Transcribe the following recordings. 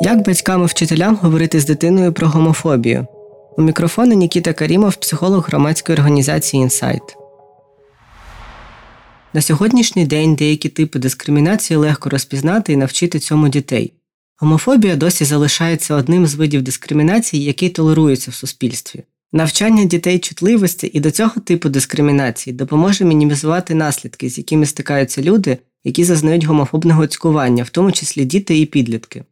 Як батькам і вчителям говорити з дитиною про гомофобію? У мікрофону Нікіта Карімов, психолог громадської організації Інсайт. На сьогоднішній день деякі типи дискримінації легко розпізнати і навчити цьому дітей. Гомофобія досі залишається одним з видів дискримінації, який толерується в суспільстві. Навчання дітей чутливості і до цього типу дискримінації допоможе мінімізувати наслідки, з якими стикаються люди, які зазнають гомофобного цькування, в тому числі діти і підлітки.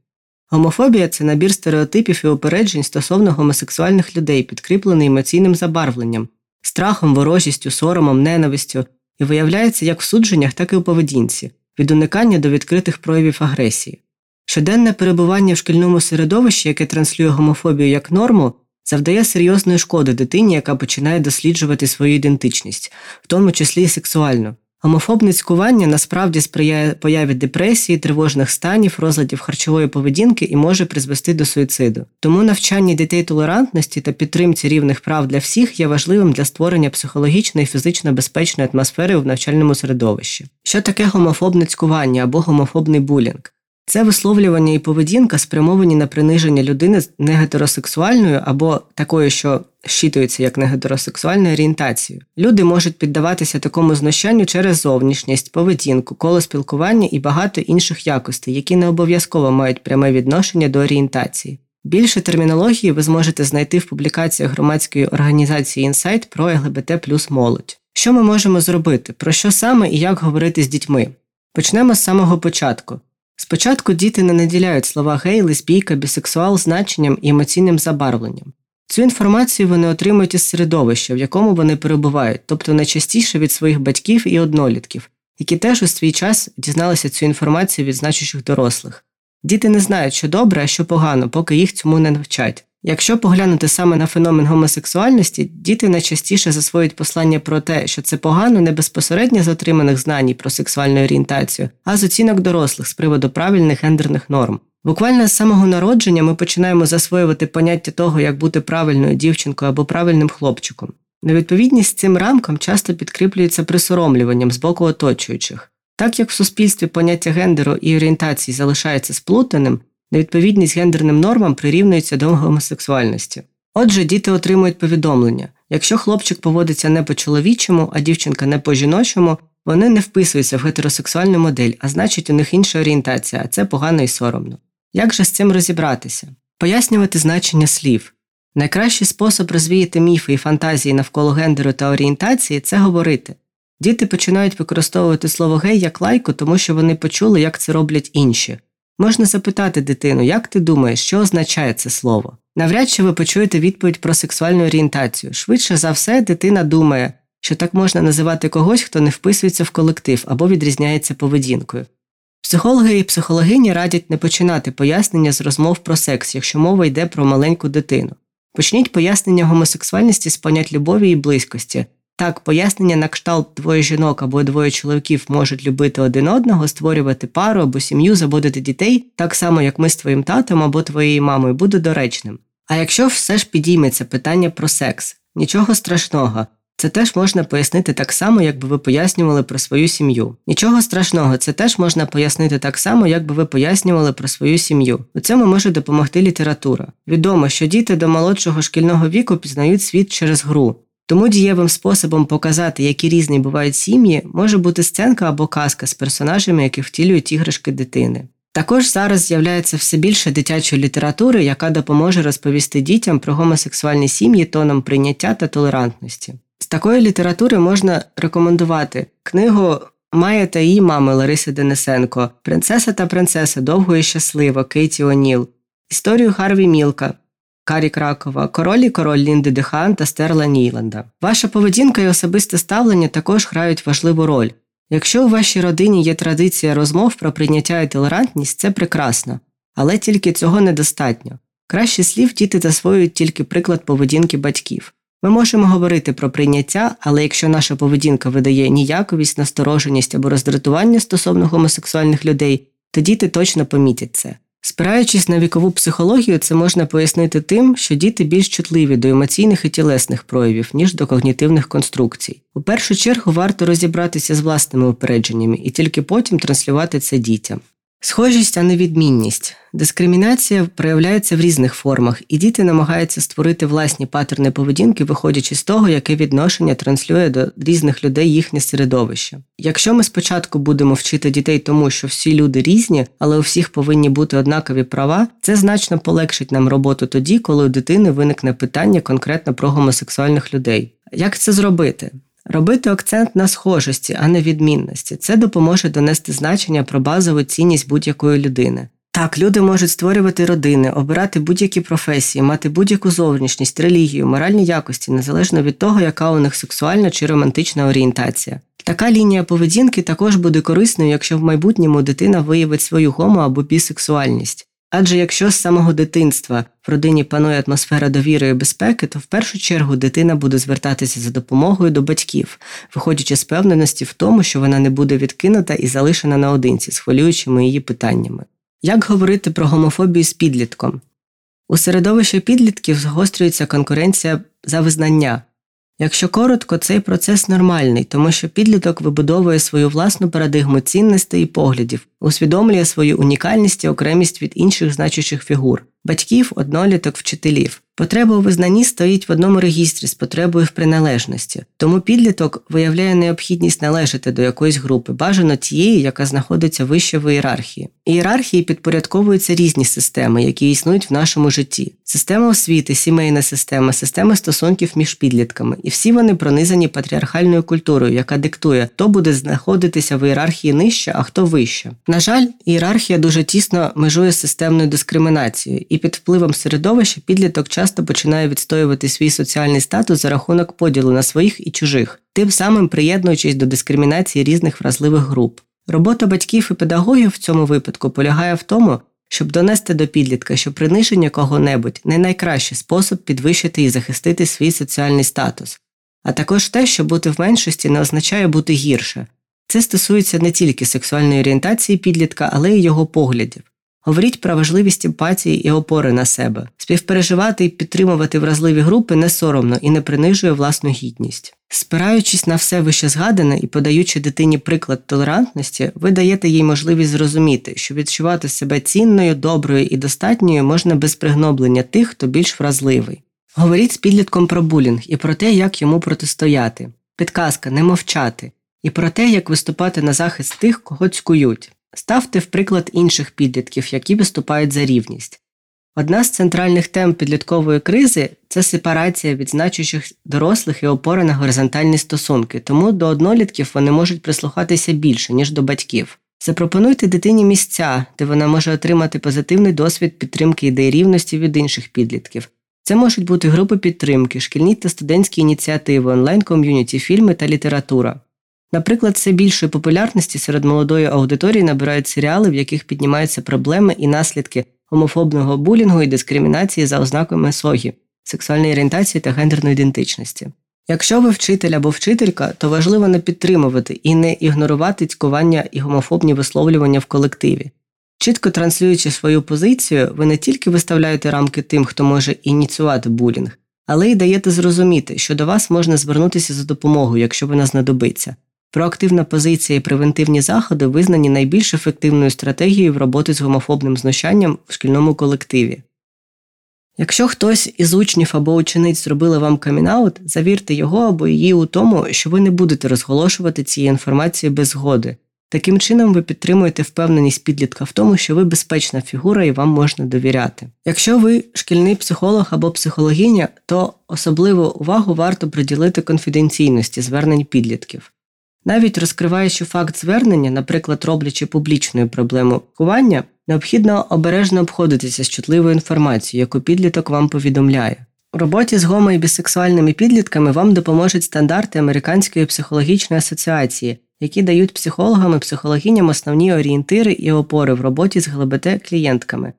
Гомофобія це набір стереотипів і упереджень стосовно гомосексуальних людей, підкріплений емоційним забарвленням, страхом, ворожістю, соромом, ненавистю і виявляється як в судженнях, так і у поведінці, від уникання до відкритих проявів агресії. Щоденне перебування в шкільному середовищі, яке транслює гомофобію як норму, завдає серйозної шкоди дитині, яка починає досліджувати свою ідентичність, в тому числі і сексуальну. Гомофобне цькування насправді сприяє появі депресії, тривожних станів, розладів харчової поведінки і може призвести до суїциду. Тому навчання дітей толерантності та підтримці рівних прав для всіх є важливим для створення психологічної і фізично безпечної атмосфери в навчальному середовищі. Що таке гомофобне цькування або гомофобний булінг? Це висловлювання і поведінка спрямовані на приниження людини з негетеросексуальною або такою, що щитується як негетеросексуальною орієнтацією. Люди можуть піддаватися такому знущанню через зовнішність, поведінку, коло спілкування і багато інших якостей, які не обов'язково мають пряме відношення до орієнтації. Більше термінології ви зможете знайти в публікаціях громадської організації Інсайт про ЛГБТ плюс молодь. Що ми можемо зробити? Про що саме і як говорити з дітьми? Почнемо з самого початку. Спочатку діти не наділяють слова гей, лесбійка, бісексуал значенням і емоційним забарвленням. Цю інформацію вони отримують із середовища, в якому вони перебувають, тобто найчастіше від своїх батьків і однолітків, які теж у свій час дізналися цю інформацію від значущих дорослих. Діти не знають, що добре, а що погано, поки їх цьому не навчать. Якщо поглянути саме на феномен гомосексуальності, діти найчастіше засвоюють послання про те, що це погано не безпосередньо з отриманих знань про сексуальну орієнтацію, а з оцінок дорослих з приводу правильних гендерних норм. Буквально з самого народження ми починаємо засвоювати поняття того, як бути правильною дівчинкою або правильним хлопчиком. Невідповідність цим рамкам часто підкріплюється присоромлюванням з боку оточуючих. Так як в суспільстві поняття гендеру і орієнтації залишається сплутаним, невідповідність гендерним нормам прирівнюється до гомосексуальності. Отже, діти отримують повідомлення якщо хлопчик поводиться не по чоловічому, а дівчинка не по жіночому, вони не вписуються в гетеросексуальну модель, а значить, у них інша орієнтація, а це погано і соромно. Як же з цим розібратися? Пояснювати значення слів. Найкращий спосіб розвіяти міфи і фантазії навколо гендеру та орієнтації це говорити. Діти починають використовувати слово гей як лайку, тому що вони почули, як це роблять інші. Можна запитати дитину, як ти думаєш, що означає це слово? Навряд чи ви почуєте відповідь про сексуальну орієнтацію. Швидше за все, дитина думає, що так можна називати когось, хто не вписується в колектив або відрізняється поведінкою. Психологи і психологині радять не починати пояснення з розмов про секс, якщо мова йде про маленьку дитину. Почніть пояснення гомосексуальності з понять любові і близькості, так, пояснення на кшталт двоє жінок або двоє чоловіків можуть любити один одного, створювати пару або сім'ю, заводити дітей, так само, як ми з твоїм татом або твоєю мамою, буде доречним. А якщо все ж підійметься питання про секс, нічого страшного. Це теж можна пояснити так само, як би ви пояснювали про свою сім'ю. Нічого страшного, це теж можна пояснити так само, як би ви пояснювали про свою сім'ю. У цьому може допомогти література. Відомо, що діти до молодшого шкільного віку пізнають світ через гру. Тому дієвим способом показати, які різні бувають сім'ї, може бути сценка або казка з персонажами, які втілюють іграшки дитини. Також зараз з'являється все більше дитячої літератури, яка допоможе розповісти дітям про гомосексуальні сім'ї тоном прийняття та толерантності. З такої літератури можна рекомендувати книгу Майя та її мами Лариси Денисенко, Принцеса та принцеса довго і щасливо Кейті О'Ніл, історію Харві Мілка. Карі Кракова, король і король Лінди Дехан та Стерла Ніланда. Ваша поведінка і особисте ставлення також грають важливу роль. Якщо у вашій родині є традиція розмов про прийняття і толерантність, це прекрасно, але тільки цього недостатньо. Краще слів діти засвоюють тільки приклад поведінки батьків. Ми можемо говорити про прийняття, але якщо наша поведінка видає ніяковість, настороженість або роздратування стосовно гомосексуальних людей, то діти точно помітять це. Спираючись на вікову психологію, це можна пояснити тим, що діти більш чутливі до емоційних і тілесних проявів, ніж до когнітивних конструкцій. У першу чергу варто розібратися з власними упередженнями і тільки потім транслювати це дітям. Схожість, а не відмінність. Дискримінація проявляється в різних формах, і діти намагаються створити власні паттерни поведінки, виходячи з того, яке відношення транслює до різних людей їхнє середовище. Якщо ми спочатку будемо вчити дітей тому, що всі люди різні, але у всіх повинні бути однакові права, це значно полегшить нам роботу тоді, коли у дитини виникне питання конкретно про гомосексуальних людей. Як це зробити? Робити акцент на схожості, а не відмінності. Це допоможе донести значення про базову цінність будь-якої людини. Так, люди можуть створювати родини, обирати будь-які професії, мати будь-яку зовнішність, релігію, моральні якості, незалежно від того, яка у них сексуальна чи романтична орієнтація. Така лінія поведінки також буде корисною, якщо в майбутньому дитина виявить свою гомо або бісексуальність. Адже якщо з самого дитинства в родині панує атмосфера довіри і безпеки, то в першу чергу дитина буде звертатися за допомогою до батьків, виходячи з певненості в тому, що вона не буде відкинута і залишена наодинці з хвилюючими її питаннями. Як говорити про гомофобію з підлітком? У середовищі підлітків згострюється конкуренція за визнання. Якщо коротко, цей процес нормальний, тому що підліток вибудовує свою власну парадигму цінностей і поглядів, усвідомлює свою унікальність і окремість від інших значущих фігур, батьків, одноліток, вчителів. Потреба у визнанні стоїть в одному регістрі з потребою в приналежності, тому підліток виявляє необхідність належати до якоїсь групи, бажано тієї, яка знаходиться вище в ієрархії. Ієрархії підпорядковуються різні системи, які існують в нашому житті: система освіти, сімейна система, система стосунків між підлітками, і всі вони пронизані патріархальною культурою, яка диктує, хто буде знаходитися в ієрархії нижче, а хто вище. На жаль, ієрархія дуже тісно межує з системною дискримінацією, і під впливом середовища підліток часто починає відстоювати свій соціальний статус за рахунок поділу на своїх і чужих, тим самим приєднуючись до дискримінації різних вразливих груп. Робота батьків і педагогів в цьому випадку полягає в тому, щоб донести до підлітка, що приниження кого-небудь не найкращий спосіб підвищити і захистити свій соціальний статус, а також те, що бути в меншості не означає бути гірше. Це стосується не тільки сексуальної орієнтації підлітка, але й його поглядів. Говоріть про важливість емпатії і опори на себе, співпереживати і підтримувати вразливі групи не соромно і не принижує власну гідність. Спираючись на все вище згадане і подаючи дитині приклад толерантності, ви даєте їй можливість зрозуміти, що відчувати себе цінною, доброю і достатньою можна без пригноблення тих, хто більш вразливий. Говоріть з підлітком про булінг і про те, як йому протистояти. Підказка не мовчати, і про те, як виступати на захист тих, кого цькують. Ставте в приклад інших підлітків, які виступають за рівність. Одна з центральних тем підліткової кризи це сепарація від значущих дорослих і опора на горизонтальні стосунки, тому до однолітків вони можуть прислухатися більше, ніж до батьків. Запропонуйте дитині місця, де вона може отримати позитивний досвід підтримки ідей рівності від інших підлітків. Це можуть бути групи підтримки, шкільні та студентські ініціативи, онлайн-ком'юніті, фільми та література. Наприклад, все більшої популярності серед молодої аудиторії набирають серіали, в яких піднімаються проблеми і наслідки гомофобного булінгу і дискримінації за ознаками СОГІ, сексуальної орієнтації та гендерної ідентичності. Якщо ви вчитель або вчителька, то важливо не підтримувати і не ігнорувати цькування і гомофобні висловлювання в колективі. Чітко транслюючи свою позицію, ви не тільки виставляєте рамки тим, хто може ініціювати булінг, але й даєте зрозуміти, що до вас можна звернутися за допомогою, якщо вона знадобиться. Проактивна позиція і превентивні заходи визнані найбільш ефективною стратегією в роботі з гомофобним знущанням в шкільному колективі. Якщо хтось із учнів або учениць зробили вам камінаут, завірте його або її у тому, що ви не будете розголошувати цієї інформації без згоди. Таким чином, ви підтримуєте впевненість підлітка в тому, що ви безпечна фігура і вам можна довіряти. Якщо ви шкільний психолог або психологиня, то особливу увагу варто приділити конфіденційності звернень підлітків. Навіть розкриваючи факт звернення, наприклад, роблячи публічною проблему кування, необхідно обережно обходитися з чутливою інформацією, яку підліток вам повідомляє. У роботі з гомо і бісексуальними підлітками вам допоможуть стандарти Американської психологічної асоціації, які дають психологам і психологіням основні орієнтири і опори в роботі з ГЛБТ-клієнтками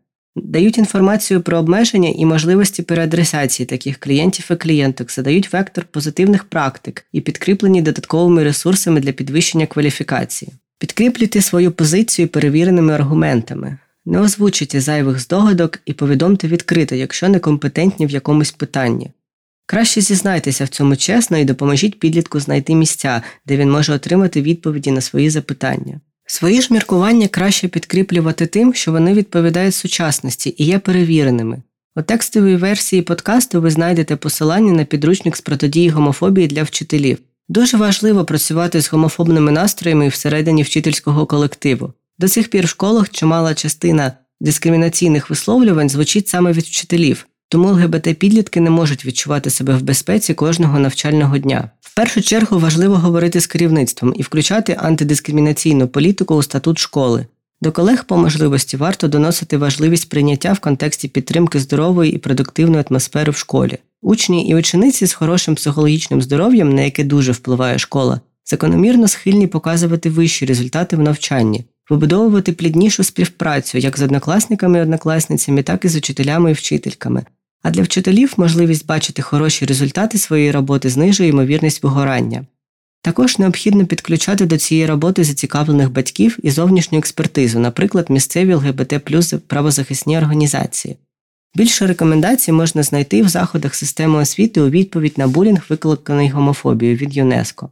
дають інформацію про обмеження і можливості переадресації таких клієнтів і клієнток, задають вектор позитивних практик і підкріплені додатковими ресурсами для підвищення кваліфікації. Підкріплюйте свою позицію перевіреними аргументами. Не озвучуйте зайвих здогадок і повідомте відкрито, якщо некомпетентні в якомусь питанні. Краще зізнайтеся в цьому чесно і допоможіть підлітку знайти місця, де він може отримати відповіді на свої запитання. Свої ж міркування краще підкріплювати тим, що вони відповідають сучасності і є перевіреними. У текстовій версії подкасту ви знайдете посилання на підручник з протидії гомофобії для вчителів. Дуже важливо працювати з гомофобними настроями всередині вчительського колективу. До сих пір в школах чимала частина дискримінаційних висловлювань звучить саме від вчителів, тому ЛГБТ-підлітки не можуть відчувати себе в безпеці кожного навчального дня. Першу чергу важливо говорити з керівництвом і включати антидискримінаційну політику у статут школи. До колег по можливості варто доносити важливість прийняття в контексті підтримки здорової і продуктивної атмосфери в школі. Учні і учениці з хорошим психологічним здоров'ям, на яке дуже впливає школа, закономірно схильні показувати вищі результати в навчанні, вибудовувати пліднішу співпрацю як з однокласниками і однокласницями, так і з учителями і вчительками. А для вчителів можливість бачити хороші результати своєї роботи знижує ймовірність вигорання. Також необхідно підключати до цієї роботи зацікавлених батьків і зовнішню експертизу, наприклад, місцеві ЛГБТ плюс правозахисні організації. Більше рекомендацій можна знайти в заходах системи освіти у відповідь на булінг, викликаний гомофобією від ЮНЕСКО.